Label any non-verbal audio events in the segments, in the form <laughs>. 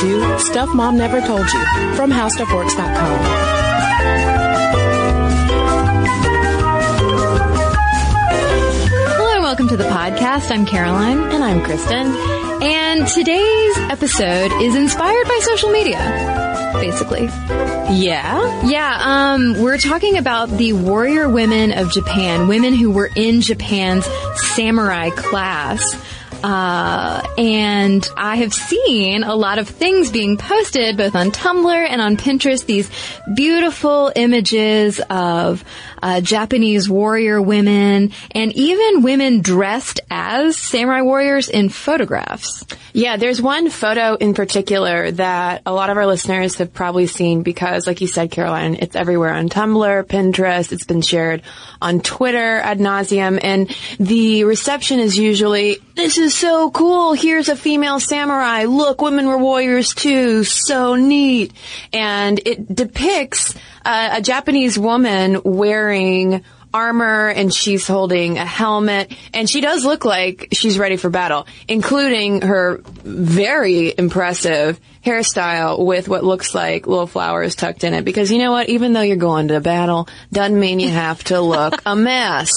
to Stuff Mom Never Told You from HowStuffWorks.com. Hello and welcome to the podcast. I'm Caroline. And I'm Cristen. And today's episode is inspired by social media, basically. Yeah? Yeah, um, we're talking about the warrior women of Japan, women who were in Japan's samurai class. Uh, and I have seen a lot of things being posted both on Tumblr and on Pinterest, these beautiful images of uh, Japanese warrior women and even women dressed as samurai warriors in photographs. Yeah, there's one photo in particular that a lot of our listeners have probably seen because, like you said, Caroline, it's everywhere on Tumblr, Pinterest, it's been shared on Twitter ad nauseum, and the reception is usually, this is so cool, here's a female samurai, look, women were warriors too, so neat. And it depicts uh, a Japanese woman wearing armor and she's holding a helmet and she does look like she's ready for battle, including her very impressive hairstyle with what looks like little flowers tucked in it. Because you know what? Even though you're going to battle, doesn't mean you have to look a mess.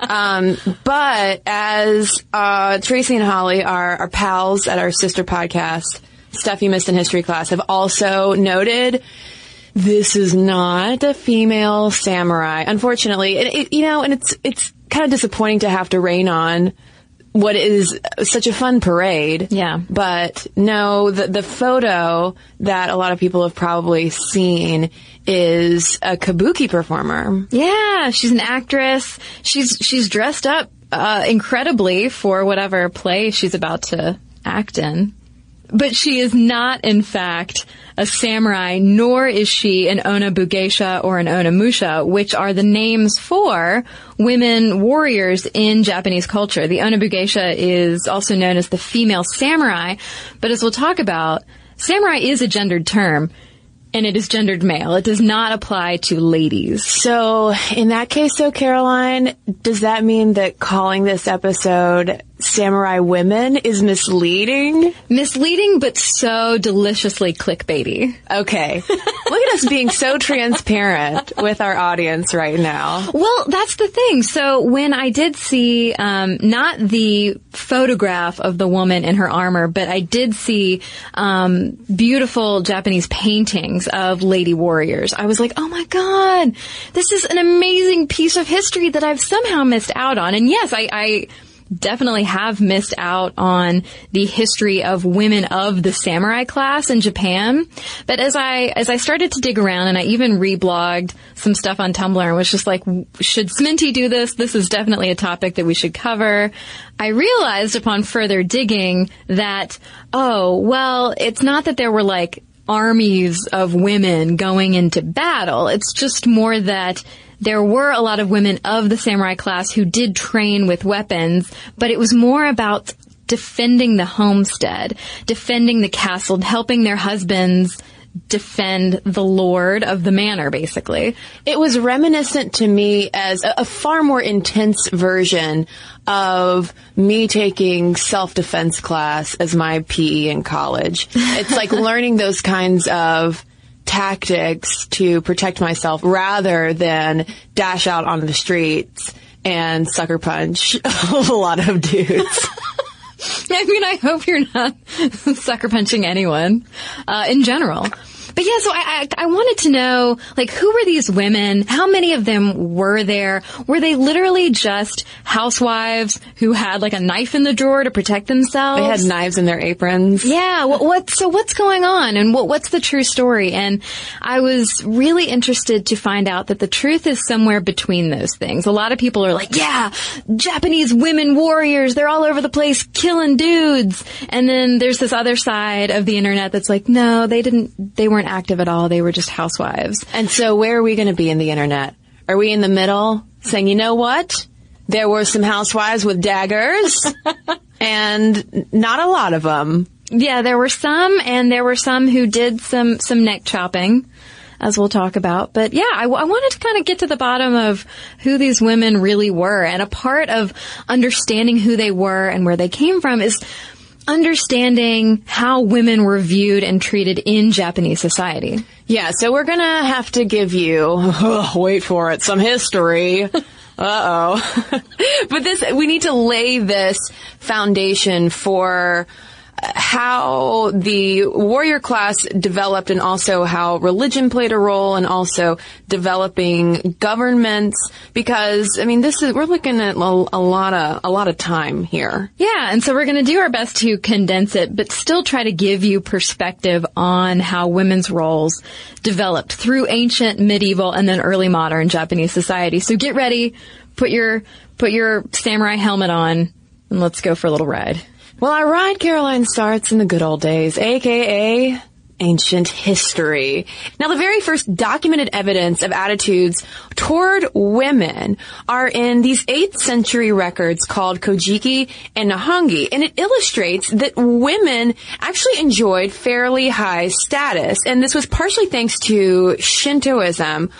Um, but as uh, Tracy and Holly, our pals at our sister podcast, Stuff You Missed in History class, have also noted this is not a female samurai, unfortunately. And it, you know, and it's it's kind of disappointing to have to rain on what is such a fun parade. Yeah. But no, the the photo that a lot of people have probably seen is a kabuki performer. Yeah, she's an actress. She's she's dressed up uh, incredibly for whatever play she's about to act in. But she is not, in fact, a samurai, nor is she an onna-bugeisha or an onna-musha, which are the names for women warriors in Japanese culture. The onna-bugeisha is also known as the female samurai, but as we'll talk about, samurai is a gendered term. And it is gendered male. It does not apply to ladies. So, in that case, though, Caroline, does that mean that calling this episode Samurai Women is misleading? Misleading, but so deliciously clickbaity. Okay. <laughs> Look at us being so transparent with our audience right now. Well, that's the thing. So when I did see, um, not the photograph of the woman in her armor, but I did see, um, beautiful Japanese paintings of lady warriors. I was like, oh my god, this is an amazing piece of history that I've somehow missed out on. And yes, I, I definitely have missed out on the history of women of the samurai class in Japan. But as I, as I started to dig around and I even reblogged some stuff on Tumblr and was just like, should Sminty do this? This is definitely a topic that we should cover. I realized upon further digging that, oh, well, it's not that there were like armies of women going into battle. It's just more that there were a lot of women of the samurai class who did train with weapons, but it was more about defending the homestead, defending the castle, helping their husbands defend the lord of the manor, basically. It was reminiscent to me as a, a far more intense version of me taking self-defense class as my PE in college. It's like <laughs> learning those kinds of tactics to protect myself rather than dash out on the streets and sucker punch <laughs> a lot of dudes. <laughs> I mean, I hope you're not <laughs> sucker punching anyone uh, in general. But yeah, so I, I, I wanted to know, like, who were these women? How many of them were there? Were they literally just housewives who had like a knife in the drawer to protect themselves? They had knives in their aprons. Yeah. What, what, so what's going on and what, what's the true story? And I was really interested to find out that the truth is somewhere between those things. A lot of people are like, yeah, Japanese women warriors, they're all over the place killing dudes. And then there's this other side of the internet that's like, no, they didn't, they weren't active at all. They were just housewives. And so where are we going to be in the internet? Are we in the middle saying, you know what? There were some housewives with daggers <laughs> and not a lot of them. Yeah, there were some and there were some who did some, some neck chopping as we'll talk about. But yeah, I, I, wanted to kind of get to the bottom of who these women really were. And a part of understanding who they were and where they came from is understanding how women were viewed and treated in Japanese society. Yeah, so we're gonna have to give you, <laughs> wait for it, some history. <laughs> Uh-oh. <laughs> but this, we need to lay this foundation for how the warrior class developed and also how religion played a role and also developing governments because I mean this is we're looking at a, a lot of a lot of time here. Yeah, and so we're going to do our best to condense it but still try to give you perspective on how women's roles developed through ancient, medieval and then early modern Japanese society. So get ready, put your put your samurai helmet on and let's go for a little ride. Well, our ride, Caroline, starts in the good old days, aka ancient history. Now, the very first documented evidence of attitudes toward women are in these 8th century records called Kojiki and Nihongi, and it illustrates that women actually enjoyed fairly high status, and this was partially thanks to Shintoism,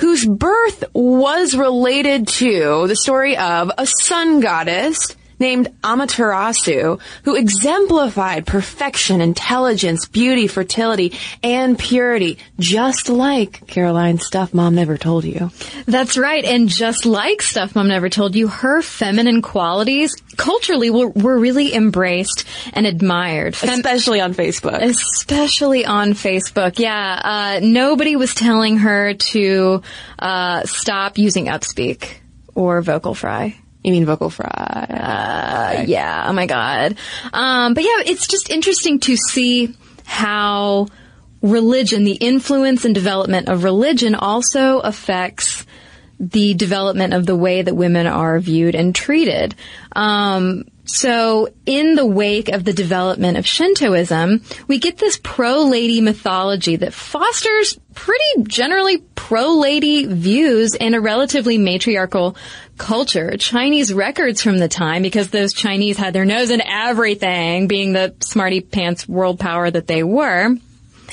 whose birth was related to the story of a sun goddess named Amaterasu, who exemplified perfection, intelligence, beauty, fertility, and purity, just like Caroline stuff mom never told you. That's right, and just like stuff mom never told you, her feminine qualities culturally were, were really embraced and admired. Fem- especially on Facebook. Especially on Facebook, yeah. Uh, nobody was telling her to uh, stop using Upspeak or Vocal Fry. You mean vocal fry? Uh, yeah. Oh my god. Um, but yeah, it's just interesting to see how religion, the influence and development of religion, also affects the development of the way that women are viewed and treated. Um, so, in the wake of the development of Shintoism, we get this pro-lady mythology that fosters pretty generally pro-lady views in a relatively matriarchal culture. Chinese records from the time, because those Chinese had their nose in everything, being the smarty pants world power that they were,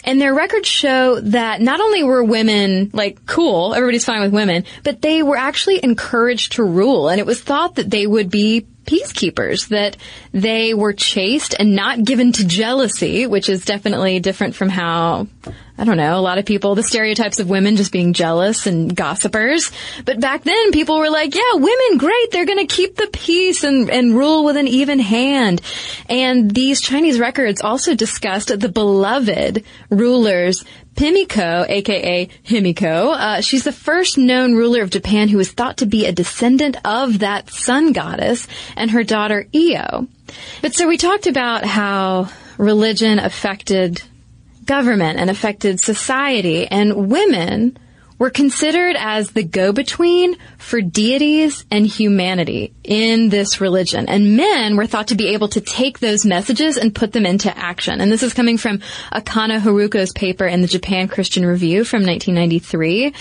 and their records show that not only were women like cool, everybody's fine with women, but they were actually encouraged to rule. And it was thought that they would be peacekeepers, that they were chaste and not given to jealousy, which is definitely different from how, I don't know, a lot of people, the stereotypes of women just being jealous and gossipers. But back then people were like, yeah, women, great, they're gonna keep the peace and, and rule with an even hand. And these Chinese records also discussed the beloved rulers Pimiko, aka Himiko, uh, she's the first known ruler of Japan who is thought to be a descendant of that sun goddess and her daughter Io. But so we talked about how religion affected government and affected society and women were considered as the go-between for deities and humanity in this religion. And men were thought to be able to take those messages and put them into action. And this is coming from Okano Haruko's paper in the Japan Christian Review from 1993.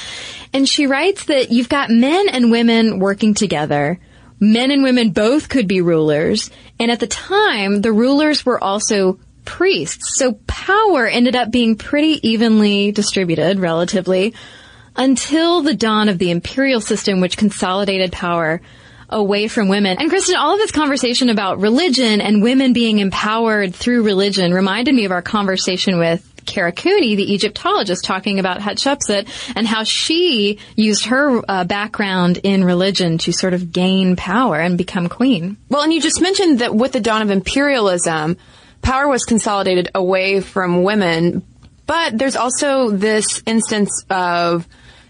And she writes that you've got men and women working together men and women both could be rulers. And at the time, the rulers were also priests. So power ended up being pretty evenly distributed, relatively, until the dawn of the imperial system, which consolidated power away from women. And Cristen, all of this conversation about religion and women being empowered through religion reminded me of our conversation with Kara Cooney, the Egyptologist, talking about Hatshepsut and how she used her uh, background in religion to sort of gain power and become queen. Well, and you just mentioned that with the dawn of imperialism, power was consolidated away from women, but there's also this instance of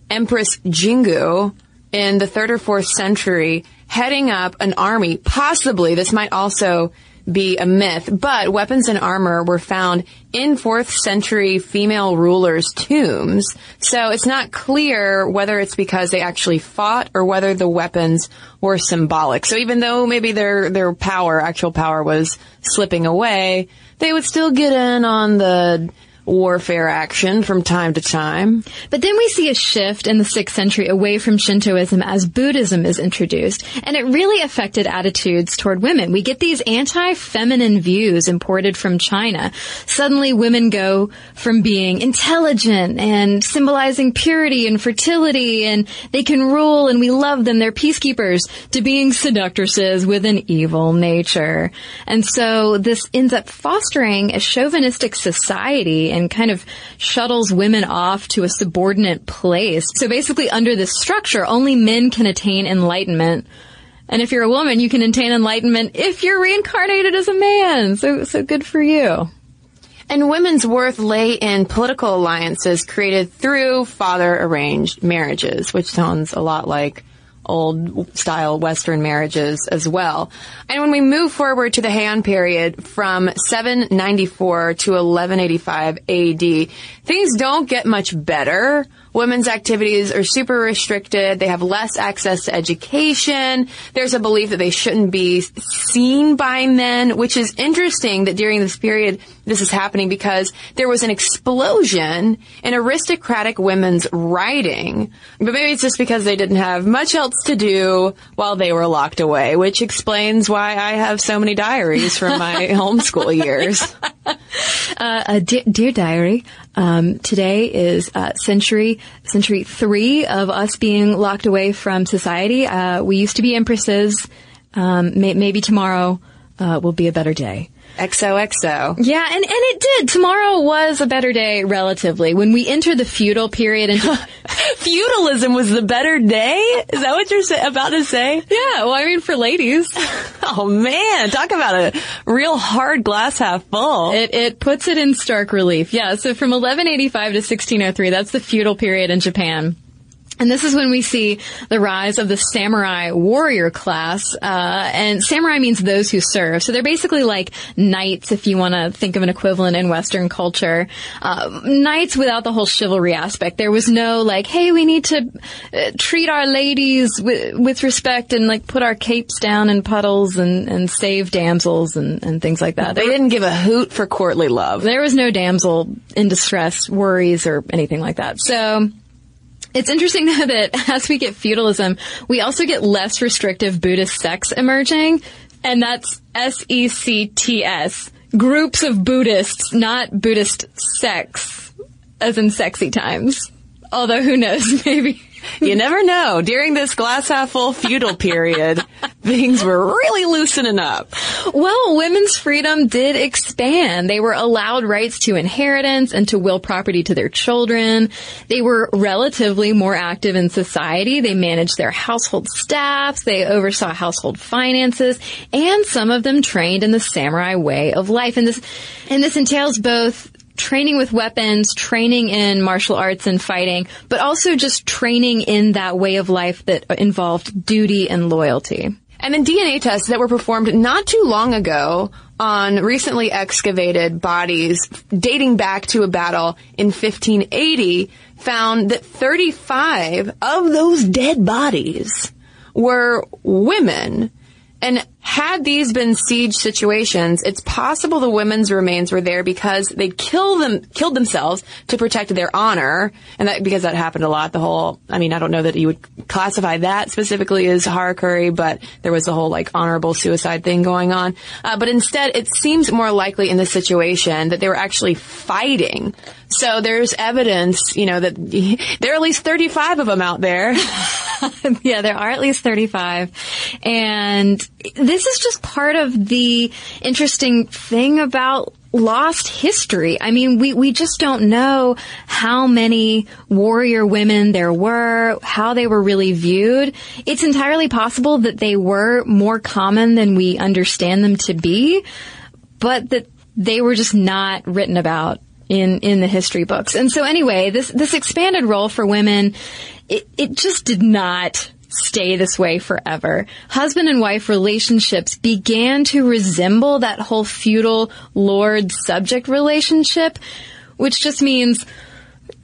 Empress Jingu in the third or fourth century heading up an army. Possibly, this might also be a myth, but weapons and armor were found in 4th century female rulers' tombs. So it's not clear whether it's because they actually fought or whether the weapons were symbolic. So even though maybe their, their power, actual power was slipping away, they would still get in on the warfare action from time to time. But then we see a shift in the 6th century away from Shintoism as Buddhism is introduced, and it really affected attitudes toward women. We get these anti-feminine views imported from China. Suddenly women go from being intelligent and symbolizing purity and fertility and they can rule and we love them, they're peacekeepers, to being seductresses with an evil nature. And so this ends up fostering a chauvinistic society and kind of shuttles women off to a subordinate place. So basically under this structure, only men can attain enlightenment. And if you're a woman, you can attain enlightenment if you're reincarnated as a man. So, so good for you. And women's worth lay in political alliances created through father arranged marriages, which sounds a lot like old style Western marriages as well. And when we move forward to the Heian period from 794 to 1185 AD, things don't get much better. Women's activities are super restricted. They have less access to education. There's a belief that they shouldn't be seen by men, which is interesting that during this period this is happening because there was an explosion in aristocratic women's writing. But maybe it's just because they didn't have much else to do while they were locked away, which explains why I have so many diaries from my <laughs> homeschool years. Uh, dear, dear diary, um, today is uh, century century three of us being locked away from society. Uh, we used to be empresses. Um, may, maybe tomorrow uh, will be a better day. XOXO. Yeah, and, and it did. Tomorrow was a better day relatively. When we enter the feudal period into <laughs> Feudalism was the better day? Is that what you're about to say? Yeah, well I mean for ladies. <laughs> Oh man, talk about a real hard glass half full. It, it puts it in stark relief. Yeah, so from 1185 to 1603, that's the feudal period in Japan. And this is when we see the rise of the samurai warrior class. Uh, and samurai means those who serve. So they're basically like knights, if you want to think of an equivalent in Western culture. Uh, knights without the whole chivalry aspect. There was no like, hey, we need to uh, treat our ladies with, with respect and like put our capes down in puddles and, and save damsels and, and things like that. they didn't give a hoot for courtly love. There was no damsel in distress worries or anything like that. So it's interesting <laughs> though that as we get feudalism, we also get less restrictive Buddhist sects emerging, and that's S-E-C-T-S. Groups of Buddhists, not Buddhist sects, as in sexy times. Although who knows, <laughs> maybe. <laughs> You never know. During this glass half full feudal period, <laughs> things were really loosening up. Well, women's freedom did expand. They were allowed rights to inheritance and to will property to their children. They were relatively more active in society. They managed their household staffs. They oversaw household finances and some of them trained in the samurai way of life. And this, and this entails both training with weapons, training in martial arts and fighting, but also just training in that way of life that involved duty and loyalty. And then DNA tests that were performed not too long ago on recently excavated bodies dating back to a battle in 1580 found that 35 of those dead bodies were women. And had these been siege situations, it's possible the women's remains were there because they killed them, killed themselves to protect their honor. And that, because that happened a lot, the whole, I mean, I don't know that you would classify that specifically as harakiri, but there was the whole like honorable suicide thing going on. Uh, but instead, it seems more likely in this situation that they were actually fighting. So there's evidence, you know, that <laughs> there are at least 35 of them out there. <laughs> yeah, there are at least 35. And this is just part of the interesting thing about lost history. I mean, we, we just don't know how many warrior women there were, how they were really viewed. It's entirely possible that they were more common than we understand them to be, but that they were just not written about in, in the history books. And so anyway, this, this expanded role for women, it, it just did not stay this way forever. Husband and wife relationships began to resemble that whole feudal lord subject relationship, which just means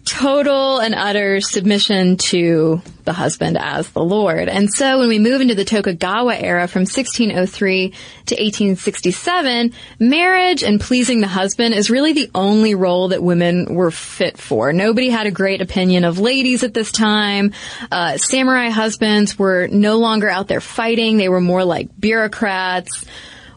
total and utter submission to the husband as the Lord. And so when we move into the Tokugawa era from 1603 to 1867, marriage and pleasing the husband is really the only role that women were fit for. Nobody had a great opinion of ladies at this time. Uh, samurai husbands were no longer out there fighting. They were more like bureaucrats.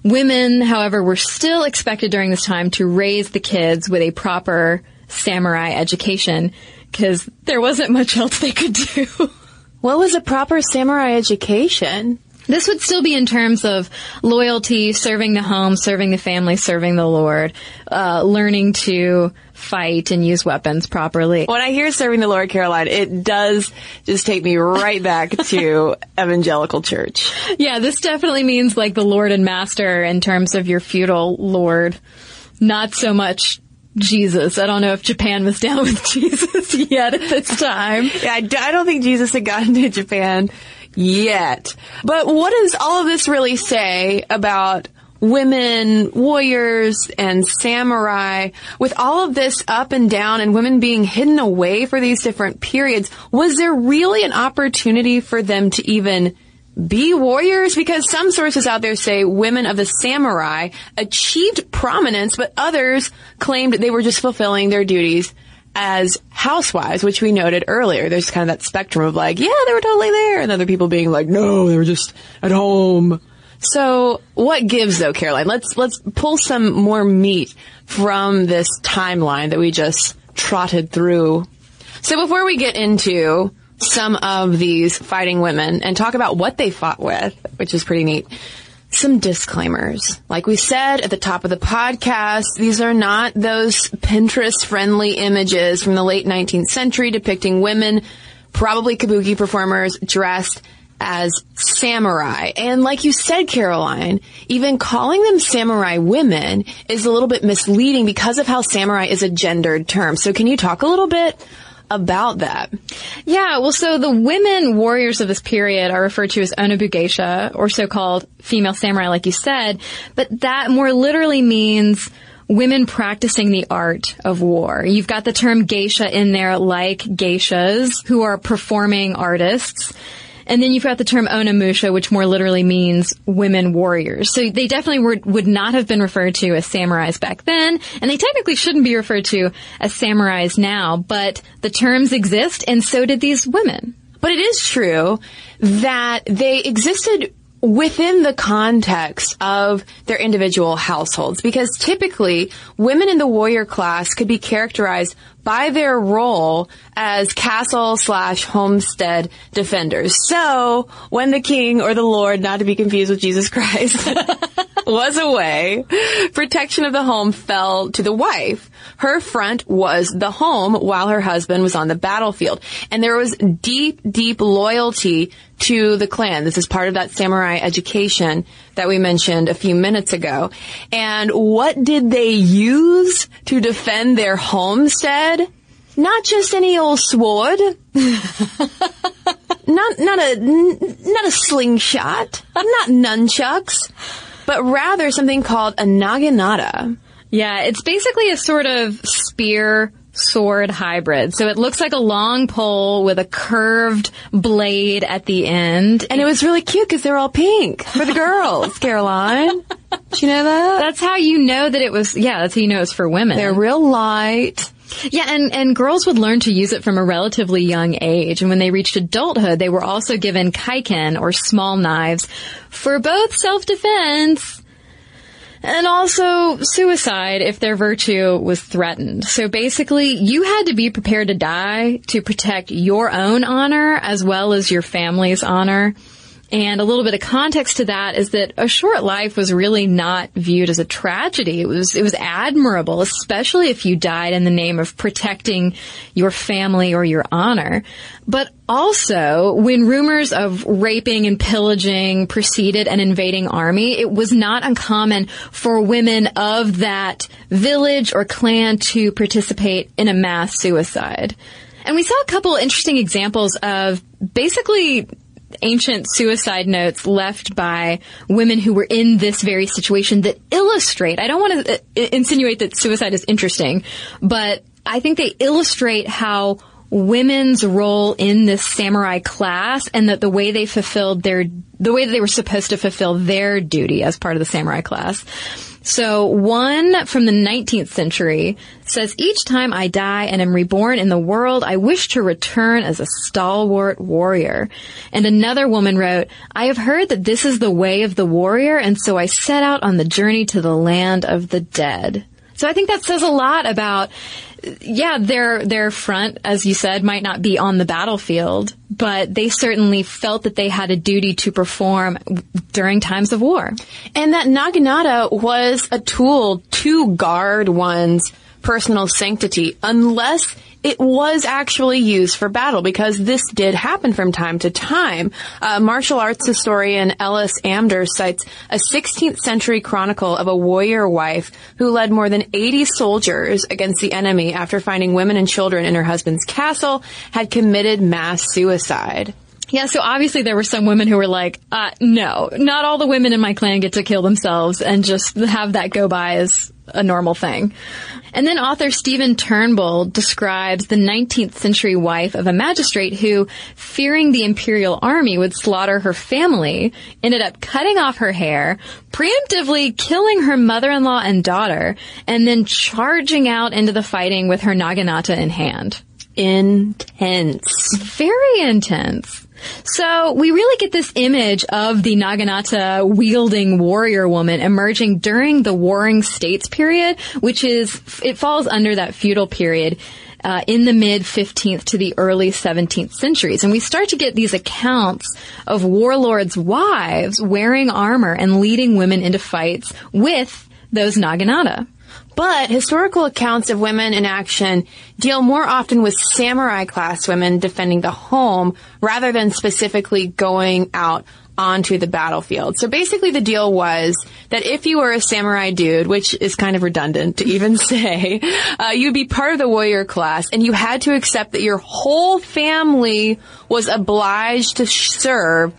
Women, however, were still expected during this time to raise the kids with a proper samurai education because there wasn't much else they could do. <laughs> What was a proper samurai education? This would still be in terms of loyalty, serving the home, serving the family, serving the Lord, uh, learning to fight and use weapons properly. When I hear serving the Lord, Caroline, it does just take me right back <laughs> to evangelical church. Yeah, this definitely means like the Lord and Master in terms of your feudal Lord. Not so much Jesus. I don't know if Japan was down <laughs> with Jesus yet at this time. Yeah, I don't think Jesus had gotten to Japan yet. But what does all of this really say about women warriors and samurai with all of this up and down and women being hidden away for these different periods was there really an opportunity for them to even be warriors? Because some sources out there say women of the samurai achieved prominence, but others claimed they were just fulfilling their duties as housewives, which we noted earlier. There's kind of that spectrum of like, yeah, they were totally there, and other people being like, no, they were just at home. So what gives though, Caroline? Let's, let's pull some more meat from this timeline that we just trotted through. So before we get into some of these fighting women and talk about what they fought with, which is pretty neat. Some disclaimers. Like we said at the top of the podcast, these are not those Pinterest friendly images from the late 19th century depicting women, probably kabuki performers dressed as samurai. And like you said, Caroline, even calling them samurai women is a little bit misleading because of how samurai is a gendered term. So can you talk a little bit about that? Yeah, well, so the women warriors of this period are referred to as onna-bugeisha, or so-called female samurai, like you said, but that more literally means women practicing the art of war. You've got the term geisha in there, like geishas, who are performing artists. And then you've got the term onna-musha, which more literally means women warriors. So they definitely were, would not have been referred to as samurais back then, and they technically shouldn't be referred to as samurais now, but the terms exist, and so did these women. But it is true that they existed within the context of their individual households because typically women in the warrior class could be characterized by their role as castle slash homestead defenders. So when the king or the lord, not to be confused with Jesus Christ, <laughs> <laughs> was away, protection of the home fell to the wife. Her front was the home while her husband was on the battlefield. And there was deep, deep loyalty to the clan. This is part of that samurai education that we mentioned a few minutes ago. And what did they use to defend their homestead? Not just any old sword. <laughs> not, not a, not a slingshot. Not nunchucks. But rather something called a naginata. Yeah, it's basically a sort of spear sword hybrid. So it looks like a long pole with a curved blade at the end. And it was really cute because they're all pink for the girls, <laughs> Caroline. Did you know that? That's how you know that it was, yeah, that's how you know it's for women. They're real light. Yeah, and, and girls would learn to use it from a relatively young age. And when they reached adulthood, they were also given kaiken or small knives for both self-defense and also suicide if their virtue was threatened. So basically, you had to be prepared to die to protect your own honor as well as your family's honor. And a little bit of context to that is that a short life was really not viewed as a tragedy. It was, it was admirable, especially if you died in the name of protecting your family or your honor. But also, when rumors of raping and pillaging preceded an invading army, it was not uncommon for women of that village or clan to participate in a mass suicide. And we saw a couple interesting examples of basically ancient suicide notes left by women who were in this very situation that illustrate, I don't want to uh, insinuate that suicide is interesting, but I think they illustrate how women's role in this samurai class and that the way they fulfilled their, the way that they were supposed to fulfill their duty as part of the samurai class. So one from the 19th century says, each time I die and am reborn in the world, I wish to return as a stalwart warrior. And another woman wrote, I have heard that this is the way of the warrior, and so I set out on the journey to the land of the dead. So I think that says a lot about, yeah, their, their front, as you said, might not be on the battlefield, but they certainly felt that they had a duty to perform during times of war. And that naginata was a tool to guard one's personal sanctity unless it was actually used for battle because this did happen from time to time. Uh, martial arts historian Ellis Amdur cites a 16th century chronicle of a warrior wife who led more than 80 soldiers against the enemy after finding women and children in her husband's castle had committed mass suicide. Yeah, so obviously there were some women who were like, uh, no, not all the women in my clan get to kill themselves and just have that go by as a normal thing. And then author Stephen Turnbull describes the 19th century wife of a magistrate who, fearing the imperial army would slaughter her family, ended up cutting off her hair, preemptively killing her mother-in-law and daughter, and then charging out into the fighting with her naginata in hand. Intense. Very intense. So we really get this image of the Naginata wielding warrior woman emerging during the Warring States period, which is, it falls under that feudal period. Uh, in the mid 15th to the early 17th centuries. And we start to get these accounts of warlords' wives wearing armor and leading women into fights with those Naginata. But historical accounts of women in action deal more often with samurai class women defending the home rather than specifically going out onto the battlefield. So basically the deal was that if you were a samurai dude, which is kind of redundant to even <laughs> say, uh, you'd be part of the warrior class and you had to accept that your whole family was obliged to serve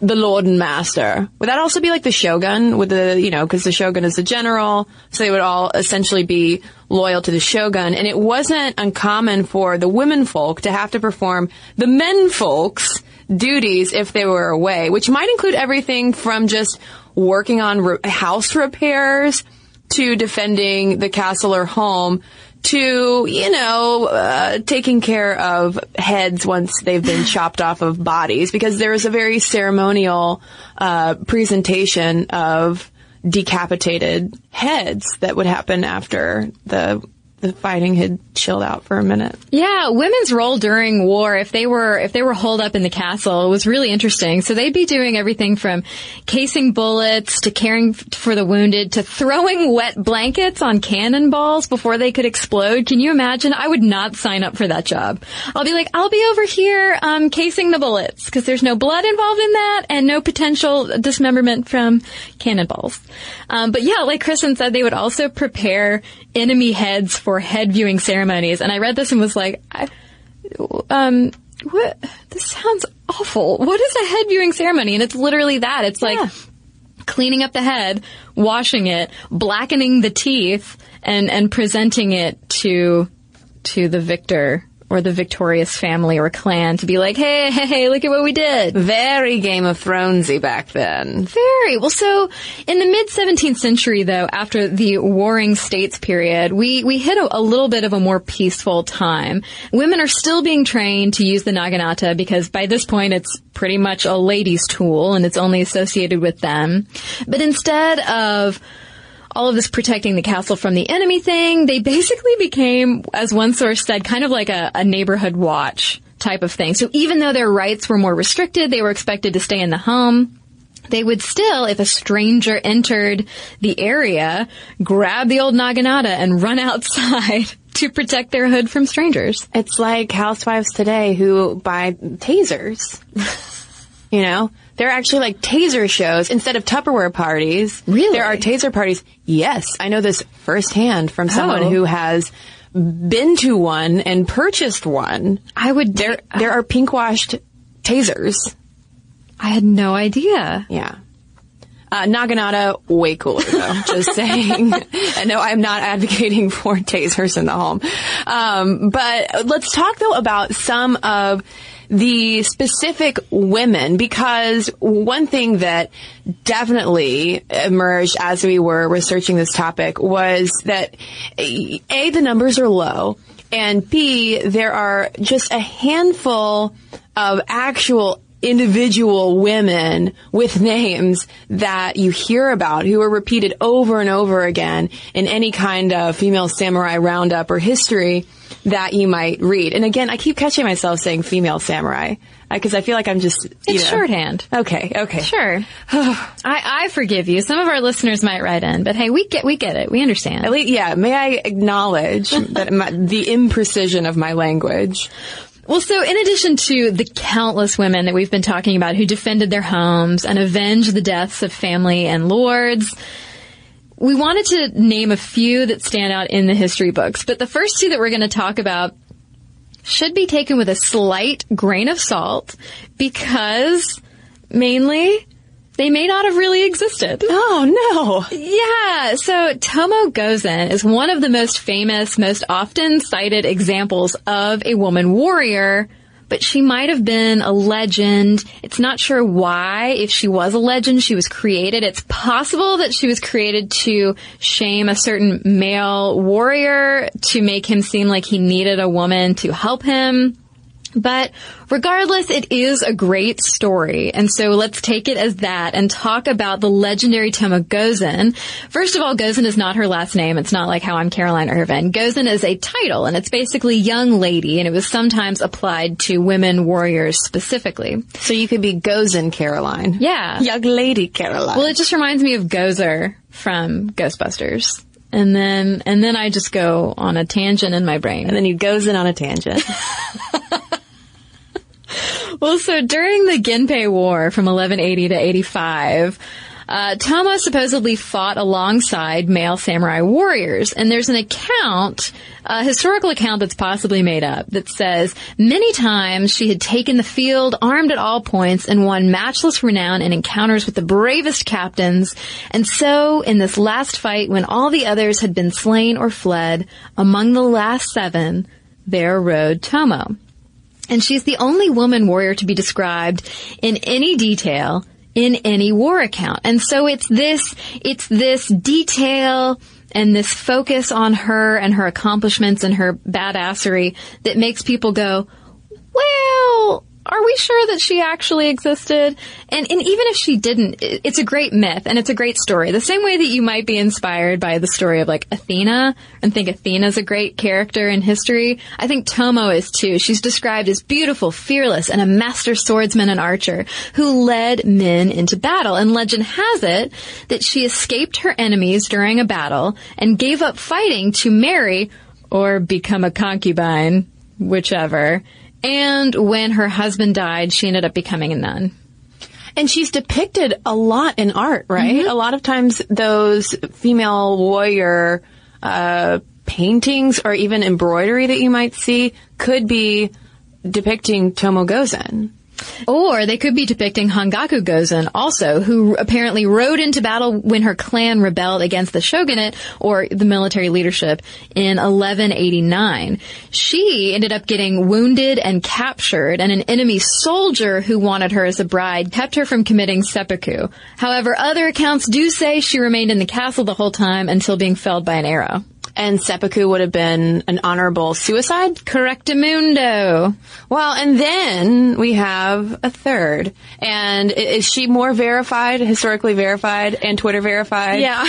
the lord and master. Would that also be like the shogun with the, you know, because the shogun is the general, so they would all essentially be loyal to the shogun. And it wasn't uncommon for the women folk to have to perform the men folks duties if they were away, which might include everything from just working on re- house repairs to defending the castle or home to, you know, uh, taking care of heads once they've been <sighs> chopped off of bodies because there is a very ceremonial uh, presentation of decapitated heads that would happen after the the fighting had chilled out for a minute. Yeah, women's role during war, if they were, if they were holed up in the castle, was really interesting. So they'd be doing everything from casing bullets to caring for the wounded to throwing wet blankets on cannonballs before they could explode. Can you imagine? I would not sign up for that job. I'll be like, I'll be over here, um, casing the bullets because there's no blood involved in that and no potential dismemberment from cannonballs. Um, but yeah, like Cristen said, they would also prepare enemy heads for head viewing ceremonies. And I read this and was like, I, um, what? This sounds awful. What is a head viewing ceremony? And it's literally that. It's like Yeah. cleaning up the head, washing it, blackening the teeth, and, and presenting it to, to the victor or the victorious family or clan to be like, hey, hey, <laughs> hey, look at what we did. Very Game of Thronesy back then. Very. Well, so in the mid 17th century, though, after the Warring States period, we, we hit a, a little bit of a more peaceful time. Women are still being trained to use the naginata because by this point it's pretty much a lady's tool and it's only associated with them. But instead of all of this protecting the castle from the enemy thing, they basically became, as one source said, kind of like a, a neighborhood watch type of thing. So even though their rights were more restricted, they were expected to stay in the home. They would still, if a stranger entered the area, grab the old naginata and run <laughs> outside to protect their hood from strangers. It's like housewives today who buy tasers. <laughs> you know? There are actually like taser shows instead of Tupperware parties. Really? There are taser parties. Yes, I know this firsthand from someone Oh. who has been to one and purchased one. I would, There, there are pink washed tasers. I had no idea. Yeah. Uh, Naginata, way cooler though. <laughs> Just saying. and <laughs> no, I'm not advocating for <laughs> tasers in the home. Um, but let's talk though about some of the specific women because one thing that definitely emerged as we were researching this topic was that A, the numbers are low and B, there are just a handful of actual individual women with names that you hear about who are repeated over and over again in any kind of female samurai roundup or history that you might read. And again, I keep catching myself saying female samurai uh, because I feel like I'm just It's know. shorthand. Okay, okay. Sure. <sighs> I, I forgive you. Some of our listeners might write in, but hey, we get we get it. We understand. At least, yeah. May I acknowledge <laughs> that my, the imprecision of my language? Well, so in addition to the countless women that we've been talking about who defended their homes and avenged the deaths of family and lords, we wanted to name a few that stand out in the history books. But the first two that we're going to talk about should be taken with a slight grain of salt because mainly they may not have really existed. Oh no! Yeah, so Tomo Gozen is one of the most famous, most often cited examples of a woman warrior, but she might have been a legend. It's not sure why, if she was a legend, she was created. It's possible that she was created to shame a certain male warrior to make him seem like he needed a woman to help him. But regardless, it is a great story. And so let's take it as that and talk about the legendary Toma Gozen. First of all, Gozen is not her last name. It's not like how I'm Caroline Ervin. Gozen is a title and it's basically young lady and it was sometimes applied to women warriors specifically. So you could be Gozen Caroline. Yeah. Young lady Caroline. Well, it just reminds me of Gozer from Ghostbusters. And then, and then I just go on a tangent in my brain. and then you Gozen on a tangent. <laughs> <laughs> Well, so during the Genpei War from 1180 to 85, uh, Tomo supposedly fought alongside male samurai warriors, and there's an account, a historical account that's possibly made up, that says many times she had taken the field armed at all points and won matchless renown in encounters with the bravest captains, and so in this last fight, when all the others had been slain or fled, among the last seven, there rode Tomo. And she's the only woman warrior to be described in any detail in any war account. And so it's this, it's this detail and this focus on her and her accomplishments and her badassery that makes people go, well, are we sure that she actually existed? And, and even if she didn't, it's a great myth and it's a great story. The same way that you might be inspired by the story of like Athena and think Athena's a great character in history. I think Tomo is too. She's described as beautiful, fearless, and a master swordsman and archer who led men into battle. And legend has it that she escaped her enemies during a battle and gave up fighting to marry or become a concubine, whichever. And when her husband died, she ended up becoming a nun. And she's depicted a lot in art, right? A lot of times those female warrior uh, paintings or even embroidery that you might see could be depicting Tomo Gozen. Or they could be depicting Hangaku Gozen also, who apparently rode into battle when her clan rebelled against the shogunate or the military leadership in 1189. She ended up getting wounded and captured and an enemy soldier who wanted her as a bride kept her from committing seppuku. However, other accounts do say she remained in the castle the whole time until being felled by an arrow. And seppuku would have been an honorable suicide. Correctamundo. Well, and then we have a third. And is she more verified, historically verified, and Twitter verified? Yeah.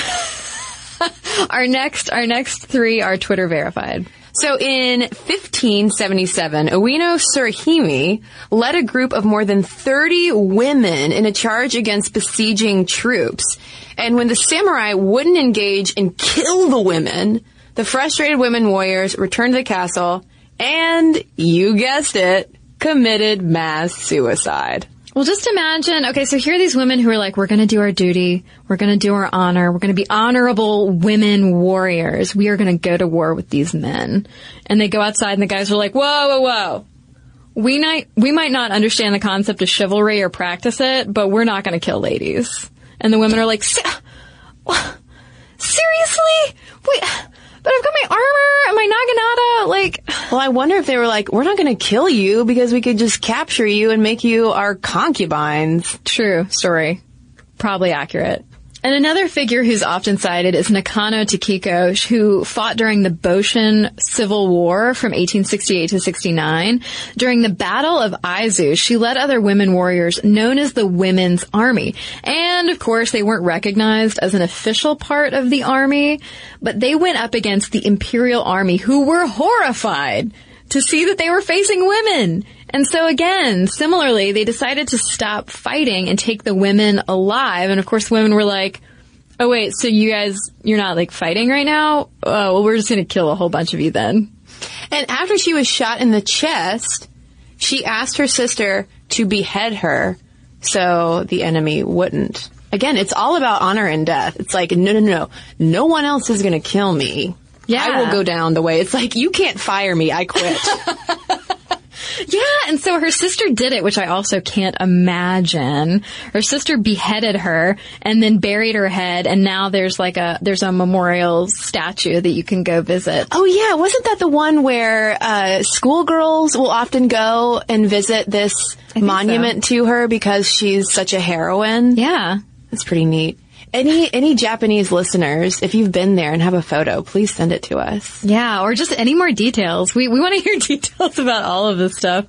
<laughs> our next, our next three are Twitter verified. So in 1577, Ueno Tsuruhime led a group of more than 30 women in a charge against besieging troops. And when the samurai wouldn't engage and kill the women, the frustrated women warriors returned to the castle and, you guessed it, committed mass suicide. Well, just imagine, okay, so here are these women who are like, we're gonna do our duty, we're gonna do our honor, we're gonna be honorable women warriors, we are gonna go to war with these men. And they go outside and the guys are like, whoa, whoa, whoa. We might, we might not understand the concept of chivalry or practice it, but we're not gonna kill ladies. And the women are like, "Se- <laughs> seriously? Wait, but I've got my armor and my naginata. Like, Well, I wonder if they were like, we're not going to kill you because we could just capture you and make you our concubines. true story. Probably accurate. And another figure who's often cited is Nakano Takiko, who fought during the Boshin Civil War from 1868 to 69. During the Battle of Aizu, she led other women warriors known as the Women's Army. And of course, they weren't recognized as an official part of the army, but they went up against the Imperial Army who were horrified to see that they were facing women. And so again, similarly, they decided to stop fighting and take the women alive. And of course, the women were like, oh wait, so you guys, you're not like fighting right now? Oh, well, we're just gonna kill a whole bunch of you then. And after she was shot in the chest, she asked her sister to behead her so the enemy wouldn't. Again, it's all about honor and death. It's like, no, no, no, no one else is going to kill me. Yeah. I will go down the way. It's like, you can't fire me. I quit. <laughs> Yeah, and so her sister did it, which I also can't imagine. Her sister beheaded her and then buried her head, and now there's like a there's a memorial statue that you can go visit. oh yeah, wasn't that the one where uh, schoolgirls will often go and visit this monument to her because she's such a heroine? Yeah. That's pretty neat. Any any Japanese listeners, if you've been there and have a photo, please send it to us. Yeah, or just any more details. We, we want to <laughs> hear details about all of this stuff.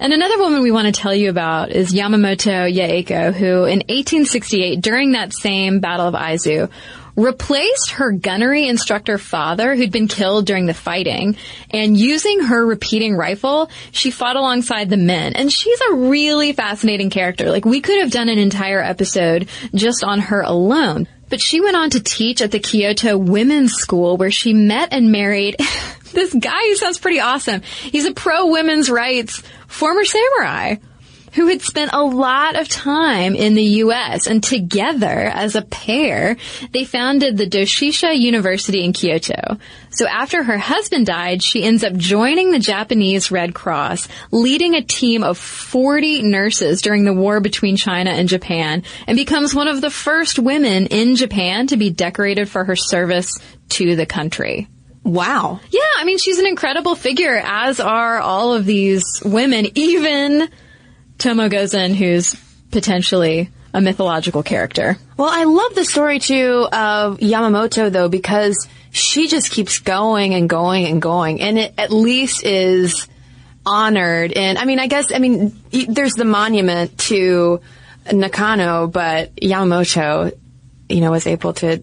And another woman we want to tell you about is Yamamoto Yaeko, who in 1868, during that same Battle of Aizu, replaced her gunnery instructor father who'd been killed during the fighting and using her repeating rifle she fought alongside the men. And she's a really fascinating character. Like we could have done an entire episode just on her alone. But she went on to teach at the Kyoto Women's School where she met and married <laughs> this guy who sounds pretty awesome. He's a pro women's rights former samurai who had spent a lot of time in the U.S. and together as a pair, they founded the Doshisha University in Kyoto. So after her husband died, she ends up joining the Japanese Red Cross, leading a team of 40 nurses during the war between China and Japan, and becomes one of the first women in Japan to be decorated for her service to the country. Wow. Yeah, I mean, she's an incredible figure, as are all of these women, even Tomoe Gozen, who's potentially a mythological character. Well, I love the story too of Yamamoto though because she just keeps going and going and going, and it at least is honored. And I mean, I guess I mean there's the monument to Nakano, but Yamamoto, you know, was able to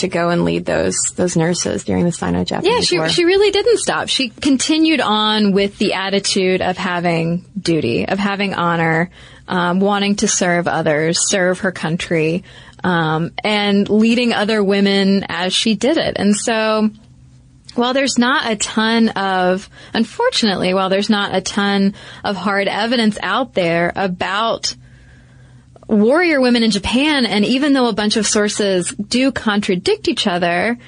to go and lead those those nurses during the Sino-Japanese Yeah, she, War. she really didn't stop. She continued on with the attitude of having duty, of having honor, um, wanting to serve others, serve her country, um, and leading other women as she did it. And so, while there's not a ton of, unfortunately, while there's not a ton of hard evidence out there about warrior women in Japan, and even though a bunch of sources do contradict each other,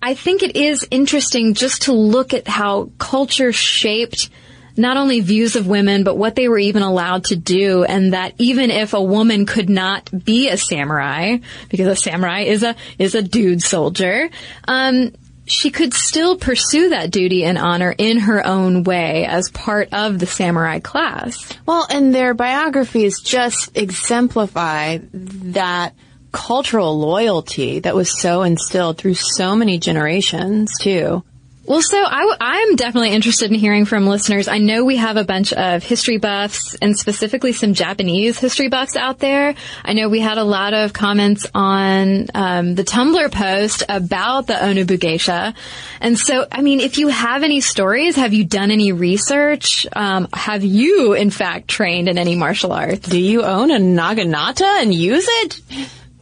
I think it is interesting just to look at how culture shaped not only views of women, but what they were even allowed to do, and that even if a woman could not be a samurai, because a samurai is a is a dude soldier, um, she could still pursue that duty and honor in her own way as part of the samurai class. Well, and their biographies just exemplify that cultural loyalty that was so instilled through so many generations too. Well, so I, am definitely interested in hearing from listeners. I know we have a bunch of history buffs and specifically some Japanese history buffs out there. I know we had a lot of comments on um, the Tumblr post about the onna-bugeisha. And so, I mean, if you have any stories, have you done any research? Um, have you, in fact, trained in any martial arts? Do you own a naginata and use it?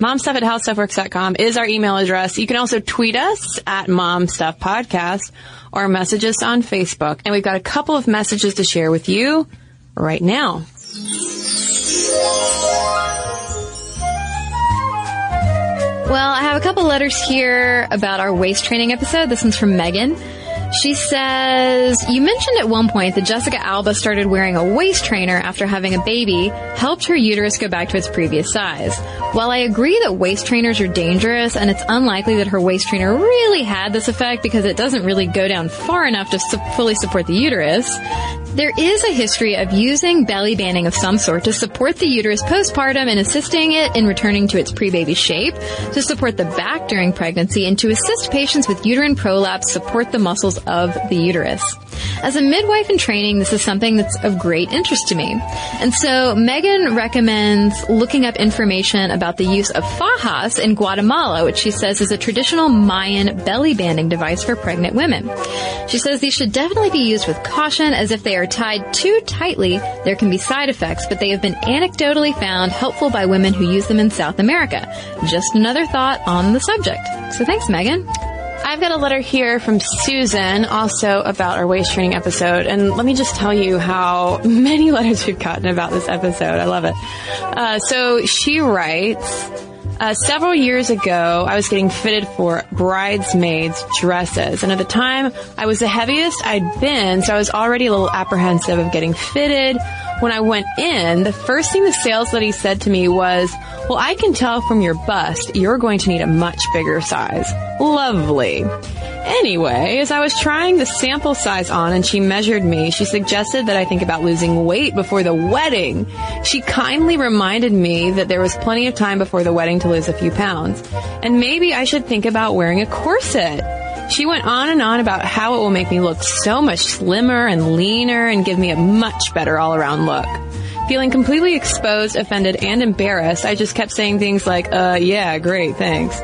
Momstuff at howstuffworks.com is our email address. You can also tweet us at momstuffpodcast or message us on Facebook. And we've got a couple of messages to share with you right now. Well, I have a couple letters here about our waist training episode. This one's from Megan. She says, You mentioned at one point that Jessica Alba started wearing a waist trainer after having a baby, helped her uterus go back to its previous size. While I agree that waist trainers are dangerous and it's unlikely that her waist trainer really had this effect because it doesn't really go down far enough to su- fully support the uterus, there is a history of using belly banding of some sort to support the uterus postpartum and assisting it in returning to its pre-baby shape, to support the back during pregnancy, and to assist patients with uterine prolapse support the muscles of the uterus. As a midwife in training, this is something that's of great interest to me. And so Megan recommends looking up information about the use of fajas in Guatemala, which she says is a traditional Mayan belly banding device for pregnant women. She says these should definitely be used with caution as if they are tied too tightly, there can be side effects, but they have been anecdotally found helpful by women who use them in South America. Just another thought on the subject. So thanks, Megan. I've got a letter here from Susan also about our waist training episode. And let me just tell you how <laughs> many letters we've gotten about this episode. I love it. Uh, so she writes, uh, several years ago, I was getting fitted for bridesmaids dresses, and at the time, I was the heaviest I'd been, so I was already a little apprehensive of getting fitted. When I went in, the first thing the sales lady said to me was, well, I can tell from your bust, you're going to need a much bigger size. Lovely. Anyway, as I was trying the sample size on and she measured me, she suggested that I think about losing weight before the wedding. She kindly reminded me that there was plenty of time before the wedding to lose a few pounds. And maybe I should think about wearing a corset. She went on and on about how it will make me look so much slimmer and leaner and give me a much better all around look. Feeling completely exposed, offended, and embarrassed, I just kept saying things like, uh, yeah, great, thanks.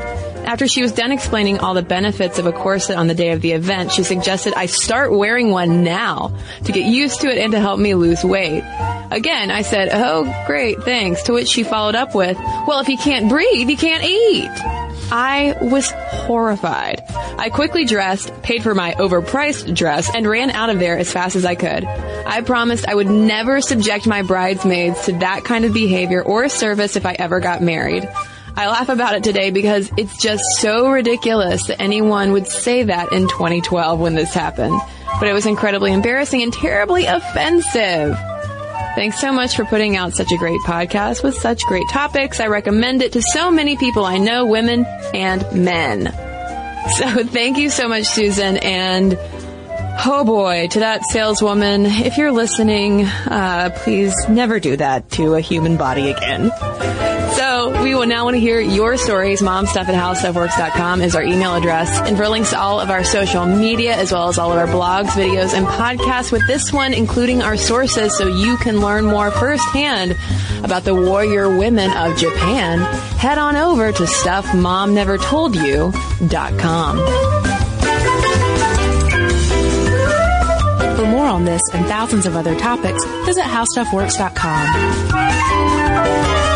After she was done explaining all the benefits of a corset on the day of the event, she suggested I start wearing one now to get used to it and to help me lose weight. Again, I said, oh, great, thanks, to which she followed up with, well, if you can't breathe, you can't eat. I was horrified. I quickly dressed, paid for my overpriced dress, and ran out of there as fast as I could. I promised I would never subject my bridesmaids to that kind of behavior or service if I ever got married. I laugh about it today because it's just so ridiculous that anyone would say that in 2012 when this happened. But it was incredibly embarrassing and terribly offensive. Thanks so much for putting out such a great podcast with such great topics. I recommend it to so many people I know, women and men. So <laughs> thank you so much, Susan. And oh boy, to that saleswoman, if you're listening, uh, please never do that to a human body again. We will now want to hear your stories. Momstuff at howstuffworks.com is our email address. And for links to all of our social media, as well as all of our blogs, videos, and podcasts with this one, including our sources, so you can learn more firsthand about the warrior women of Japan, head on over to stuffmomnevertoldyou.com. For more on this and thousands of other topics, visit howstuffworks.com.